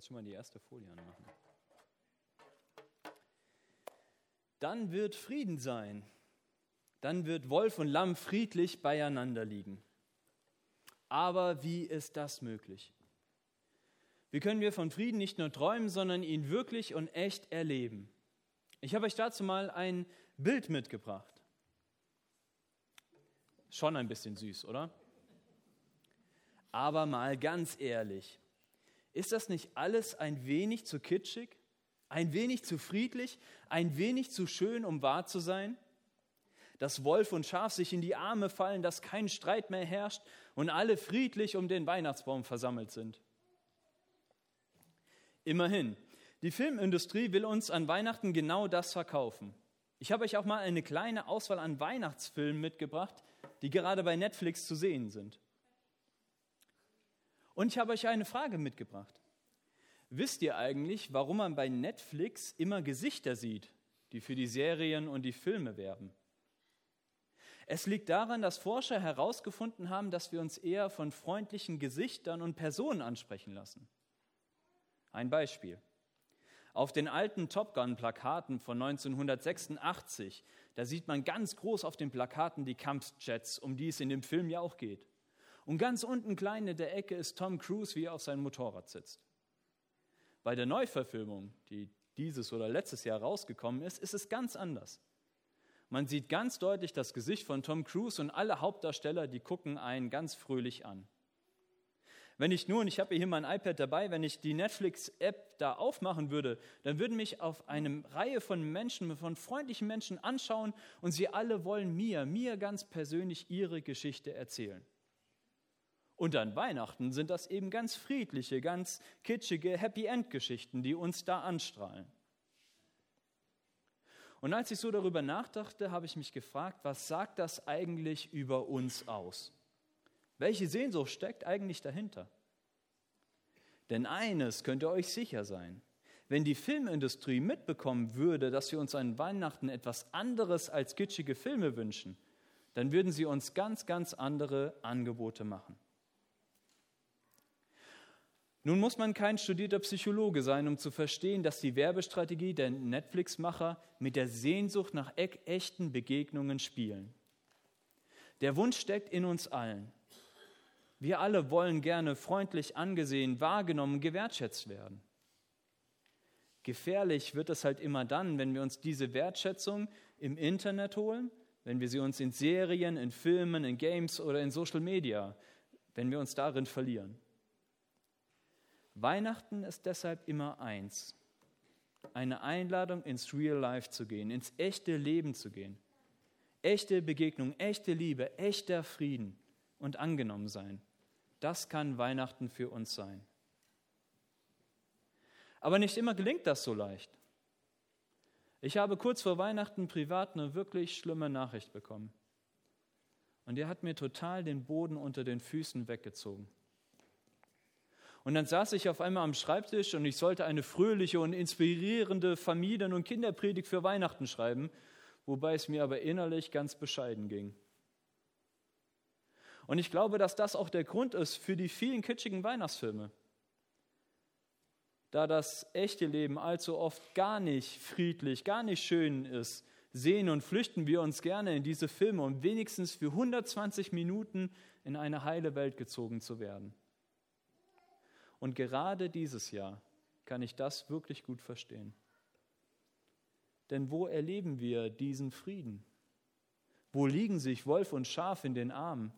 Kannst du mal die erste Folie anmachen? Dann wird Frieden sein. Dann wird Wolf und Lamm friedlich beieinander liegen. Aber wie ist das möglich? Wie können wir von Frieden nicht nur träumen, sondern ihn wirklich und echt erleben? Ich habe euch dazu mal ein Bild mitgebracht. Schon ein bisschen süß, oder? Aber mal ganz ehrlich, ist das nicht alles ein wenig zu kitschig, ein wenig zu friedlich, ein wenig zu schön, um wahr zu sein? Dass Wolf und Schaf sich in die Arme fallen, dass kein Streit mehr herrscht und alle friedlich um den Weihnachtsbaum versammelt sind. Immerhin, die Filmindustrie will uns an Weihnachten genau das verkaufen. Ich habe euch auch mal eine kleine Auswahl an Weihnachtsfilmen mitgebracht, die gerade bei Netflix zu sehen sind. Und ich habe euch eine Frage mitgebracht. Wisst ihr eigentlich, warum man bei Netflix immer Gesichter sieht, die für die Serien und die Filme werben? Es liegt daran, dass Forscher herausgefunden haben, dass wir uns eher von freundlichen Gesichtern und Personen ansprechen lassen. Ein Beispiel. Auf den alten Top Gun-Plakaten von 1986, da sieht man ganz groß auf den Plakaten die Kampfjets, um die es in dem Film ja auch geht. Und ganz unten klein in der Ecke ist Tom Cruise, wie er auf seinem Motorrad sitzt. Bei der Neuverfilmung, die dieses oder letztes Jahr rausgekommen ist, ist es ganz anders. Man sieht ganz deutlich das Gesicht von Tom Cruise und alle Hauptdarsteller, die gucken einen ganz fröhlich an. Wenn ich nur, und ich habe hier mein iPad dabei, wenn ich die Netflix-App da aufmachen würde, dann würden mich auf eine Reihe von Menschen, von freundlichen Menschen anschauen und sie alle wollen mir, mir ganz persönlich ihre Geschichte erzählen. Und an Weihnachten sind das eben ganz friedliche, ganz kitschige Happy End Geschichten, die uns da anstrahlen. Und als ich so darüber nachdachte, habe ich mich gefragt, was sagt das eigentlich über uns aus? Welche Sehnsucht steckt eigentlich dahinter? Denn eines könnt ihr euch sicher sein. Wenn die Filmindustrie mitbekommen würde, dass wir uns an Weihnachten etwas anderes als kitschige Filme wünschen, dann würden sie uns ganz, ganz andere Angebote machen. Nun muss man kein studierter Psychologe sein, um zu verstehen, dass die Werbestrategie der Netflix-Macher mit der Sehnsucht nach e-, echten Begegnungen spielen. Der Wunsch steckt in uns allen. Wir alle wollen gerne freundlich angesehen, wahrgenommen, gewertschätzt werden. Gefährlich wird es halt immer dann, wenn wir uns diese Wertschätzung im Internet holen, wenn wir sie uns in Serien, in Filmen, in Games oder in Social Media, wenn wir uns darin verlieren. Weihnachten ist deshalb immer eins. Eine Einladung ins Real Life zu gehen, ins echte Leben zu gehen. Echte Begegnung, echte Liebe, echter Frieden und angenommen sein. Das kann Weihnachten für uns sein. Aber nicht immer gelingt das so leicht. Ich habe kurz vor Weihnachten privat eine wirklich schlimme Nachricht bekommen. Und die hat mir total den Boden unter den Füßen weggezogen. Und dann saß ich auf einmal am Schreibtisch und ich sollte eine fröhliche und inspirierende Familien- und Kinderpredigt für Weihnachten schreiben, wobei es mir aber innerlich ganz bescheiden ging. Und ich glaube, dass das auch der Grund ist für die vielen kitschigen Weihnachtsfilme. Da das echte Leben allzu oft gar nicht friedlich, gar nicht schön ist, sehen und flüchten wir uns gerne in diese Filme, um wenigstens für 120 Minuten in eine heile Welt gezogen zu werden. Und gerade dieses Jahr kann ich das wirklich gut verstehen. Denn wo erleben wir diesen Frieden? Wo liegen sich Wolf und Schaf in den Armen?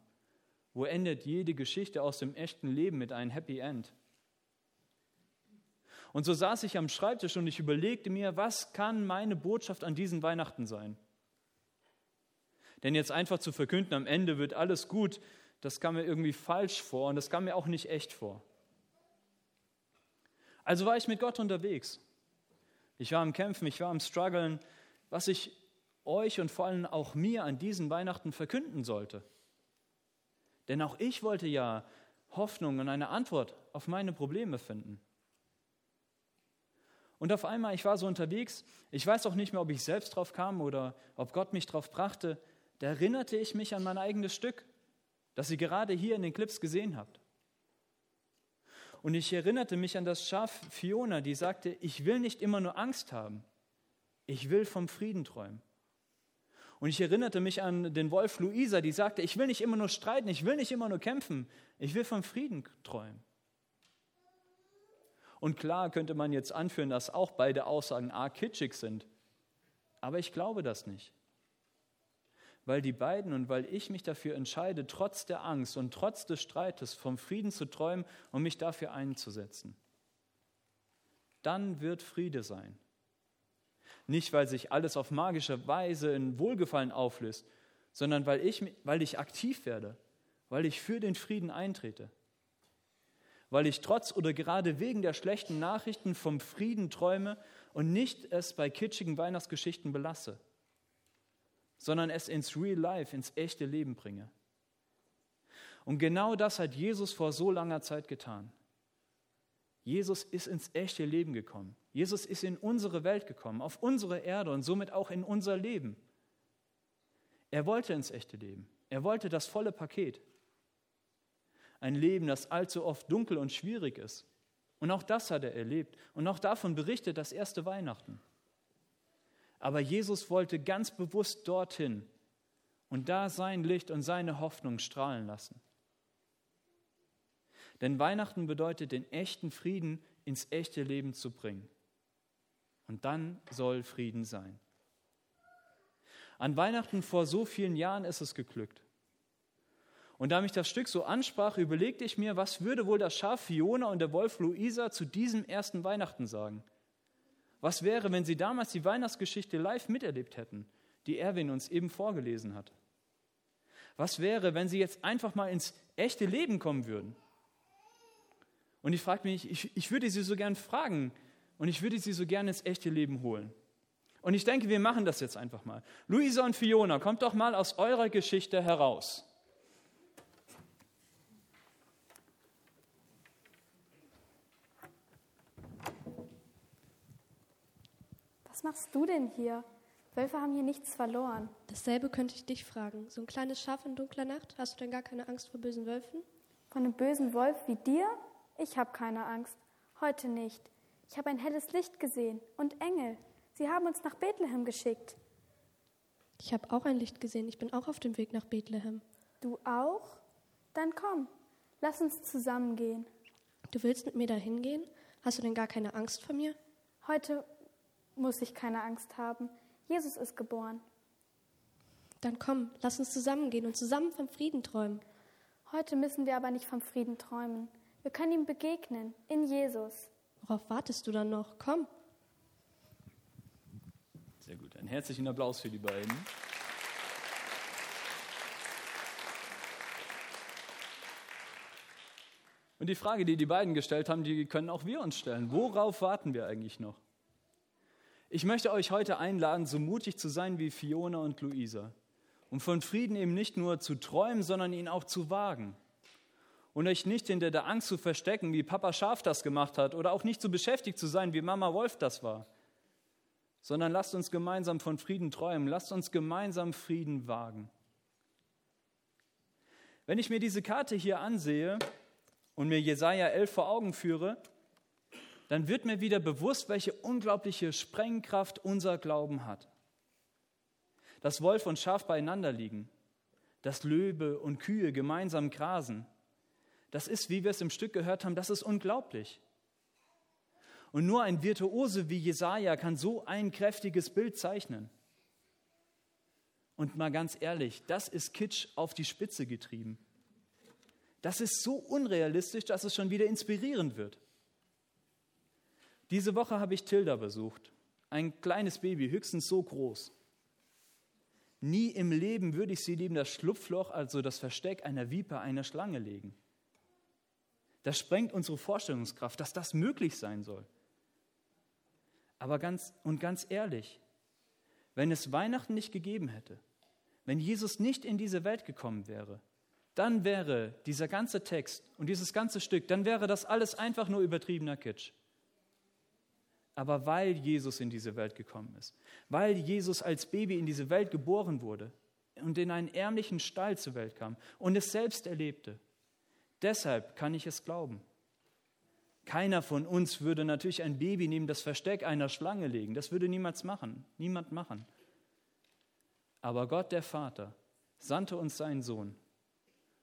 Wo endet jede Geschichte aus dem echten Leben mit einem Happy End? Und so saß ich am Schreibtisch und ich überlegte mir, was kann meine Botschaft an diesen Weihnachten sein? Denn jetzt einfach zu verkünden, am Ende wird alles gut, das kam mir irgendwie falsch vor und das kam mir auch nicht echt vor. Also war ich mit Gott unterwegs. Ich war am Kämpfen, ich war am Struggeln, was ich euch und vor allem auch mir an diesen Weihnachten verkünden sollte. Denn auch ich wollte ja Hoffnung und eine Antwort auf meine Probleme finden. Und auf einmal, ich war so unterwegs, ich weiß auch nicht mehr, ob ich selbst drauf kam oder ob Gott mich drauf brachte, da erinnerte ich mich an mein eigenes Stück, das ihr gerade hier in den Clips gesehen habt. Und ich erinnerte mich an das Schaf Fiona, die sagte, ich will nicht immer nur Angst haben, ich will vom Frieden träumen. Und ich erinnerte mich an den Wolf Luisa, die sagte, ich will nicht immer nur streiten, ich will nicht immer nur kämpfen, ich will vom Frieden träumen. Und klar könnte man jetzt anführen, dass auch beide Aussagen a kitschig sind. Aber ich glaube das nicht. Weil die beiden und weil ich mich dafür entscheide, trotz der Angst und trotz des Streites vom Frieden zu träumen und mich dafür einzusetzen. Dann wird Friede sein. Nicht, weil sich alles auf magische Weise in Wohlgefallen auflöst, sondern weil ich, weil ich aktiv werde, weil ich für den Frieden eintrete, weil ich trotz oder gerade wegen der schlechten Nachrichten vom Frieden träume und nicht es bei kitschigen Weihnachtsgeschichten belasse, sondern es ins Real Life, ins echte Leben bringe. Und genau das hat Jesus vor so langer Zeit getan. Jesus ist ins echte Leben gekommen. Jesus ist in unsere Welt gekommen, auf unsere Erde und somit auch in unser Leben. Er wollte ins echte Leben. Er wollte das volle Paket. Ein Leben, das allzu oft dunkel und schwierig ist. Und auch das hat er erlebt. Und auch davon berichtet das erste Weihnachten. Aber Jesus wollte ganz bewusst dorthin und da sein Licht und seine Hoffnung strahlen lassen. Denn Weihnachten bedeutet, den echten Frieden ins echte Leben zu bringen. Und dann soll Frieden sein. An Weihnachten vor so vielen Jahren ist es geglückt. Und da mich das Stück so ansprach, überlegte ich mir, was würde wohl das Schaf Fiona und der Wolf Luisa zu diesem ersten Weihnachten sagen? Was wäre, wenn sie damals die Weihnachtsgeschichte live miterlebt hätten, die Erwin uns eben vorgelesen hat? Was wäre, wenn sie jetzt einfach mal ins echte Leben kommen würden? Und ich frage mich, ich, ich würde sie so gern fragen und ich würde sie so gern ins echte Leben holen. Und ich denke, wir machen das jetzt einfach mal. Luisa und Fiona, kommt doch mal aus eurer Geschichte heraus. Was machst du denn hier? Wölfe haben hier nichts verloren. Dasselbe könnte ich dich fragen. So ein kleines Schaf in dunkler Nacht, hast du denn gar keine Angst vor bösen Wölfen? Von einem bösen Wolf wie dir? Ich habe keine Angst. Heute nicht. Ich habe ein helles Licht gesehen und Engel. Sie haben uns nach Bethlehem geschickt. Ich habe auch ein Licht gesehen. Ich bin auch auf dem Weg nach Bethlehem. Du auch? Dann komm, lass uns zusammen gehen. Du willst mit mir dahin gehen? Hast du denn gar keine Angst vor mir? Heute muss ich keine Angst haben. Jesus ist geboren. Dann komm, lass uns zusammengehen und zusammen vom Frieden träumen. Heute müssen wir aber nicht vom Frieden träumen. Wir können ihm begegnen, in Jesus. Worauf wartest du dann noch? Komm. Sehr gut. Einen herzlichen Applaus für die beiden. Und die Frage, die die beiden gestellt haben, die können auch wir uns stellen. Worauf warten wir eigentlich noch? Ich möchte euch heute einladen, so mutig zu sein wie Fiona und Luisa. Um von Frieden eben nicht nur zu träumen, sondern ihn auch zu wagen und euch nicht hinter der Angst zu verstecken, wie Papa Schaf das gemacht hat, oder auch nicht so beschäftigt zu sein, wie Mama Wolf das war, sondern lasst uns gemeinsam von Frieden träumen, lasst uns gemeinsam Frieden wagen. Wenn ich mir diese Karte hier ansehe und mir Jesaja 11 vor Augen führe, dann wird mir wieder bewusst, welche unglaubliche Sprengkraft unser Glauben hat. Dass Wolf und Schaf beieinander liegen, dass Löwe und Kühe gemeinsam grasen, das ist, wie wir es im Stück gehört haben, das ist unglaublich. Und nur ein Virtuose wie Jesaja kann so ein kräftiges Bild zeichnen. Und mal ganz ehrlich, das ist Kitsch auf die Spitze getrieben. Das ist so unrealistisch, dass es schon wieder inspirierend wird. Diese Woche habe ich Tilda besucht. Ein kleines Baby, höchstens so groß. Nie im Leben würde ich sie neben das Schlupfloch, also das Versteck einer Viper, einer Schlange legen. Das sprengt unsere Vorstellungskraft, dass das möglich sein soll. Aber ganz und ganz ehrlich, wenn es Weihnachten nicht gegeben hätte, wenn Jesus nicht in diese Welt gekommen wäre, dann wäre dieser ganze Text und dieses ganze Stück, dann wäre das alles einfach nur übertriebener Kitsch. Aber weil Jesus in diese Welt gekommen ist, weil Jesus als Baby in diese Welt geboren wurde und in einen ärmlichen Stall zur Welt kam und es selbst erlebte, Deshalb kann ich es glauben. Keiner von uns würde natürlich ein Baby neben das Versteck einer Schlange legen. Das würde niemals machen, niemand machen. Aber Gott der Vater sandte uns seinen Sohn,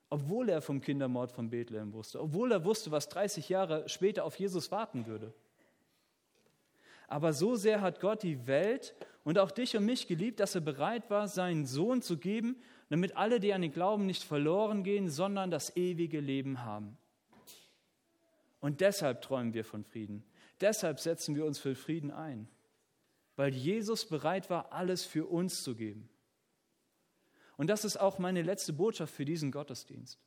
obwohl er vom Kindermord von Bethlehem wusste, obwohl er wusste, was 30 Jahre später auf Jesus warten würde. Aber so sehr hat Gott die Welt und auch dich und mich geliebt, dass er bereit war, seinen Sohn zu geben, damit alle, die an den Glauben nicht verloren gehen, sondern das ewige Leben haben. Und deshalb träumen wir von Frieden. Deshalb setzen wir uns für Frieden ein, weil Jesus bereit war, alles für uns zu geben. Und das ist auch meine letzte Botschaft für diesen Gottesdienst.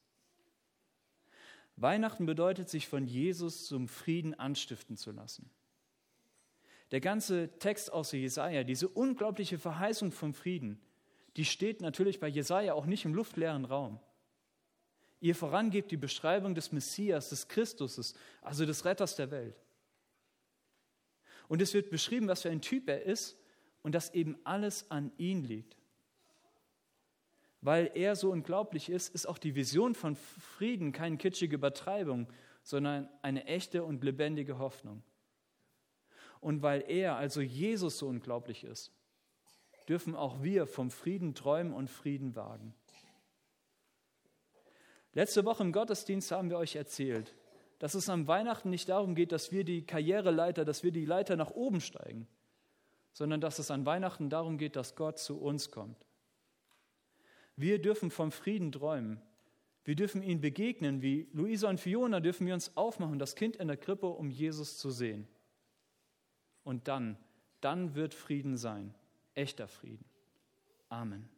Weihnachten bedeutet, sich von Jesus zum Frieden anstiften zu lassen. Der ganze Text aus Jesaja, diese unglaubliche Verheißung vom Frieden, die steht natürlich bei Jesaja auch nicht im luftleeren Raum. Ihr vorangebt die Beschreibung des Messias, des Christuses, also des Retters der Welt. Und es wird beschrieben, was für ein Typ er ist und dass eben alles an ihn liegt weil er so unglaublich ist, ist auch die Vision von Frieden keine kitschige Übertreibung, sondern eine echte und lebendige Hoffnung. Und weil er, also Jesus, so unglaublich ist, dürfen auch wir vom Frieden träumen und Frieden wagen. Letzte Woche im Gottesdienst haben wir euch erzählt, dass es am Weihnachten nicht darum geht, dass wir die Karriereleiter, dass wir die Leiter nach oben steigen, sondern dass es an Weihnachten darum geht, dass Gott zu uns kommt. Wir dürfen vom Frieden träumen. Wir dürfen ihn begegnen. Wie Luisa und Fiona dürfen wir uns aufmachen, das Kind in der Krippe, um Jesus zu sehen. Und dann, dann wird Frieden sein. Echter Frieden. Amen.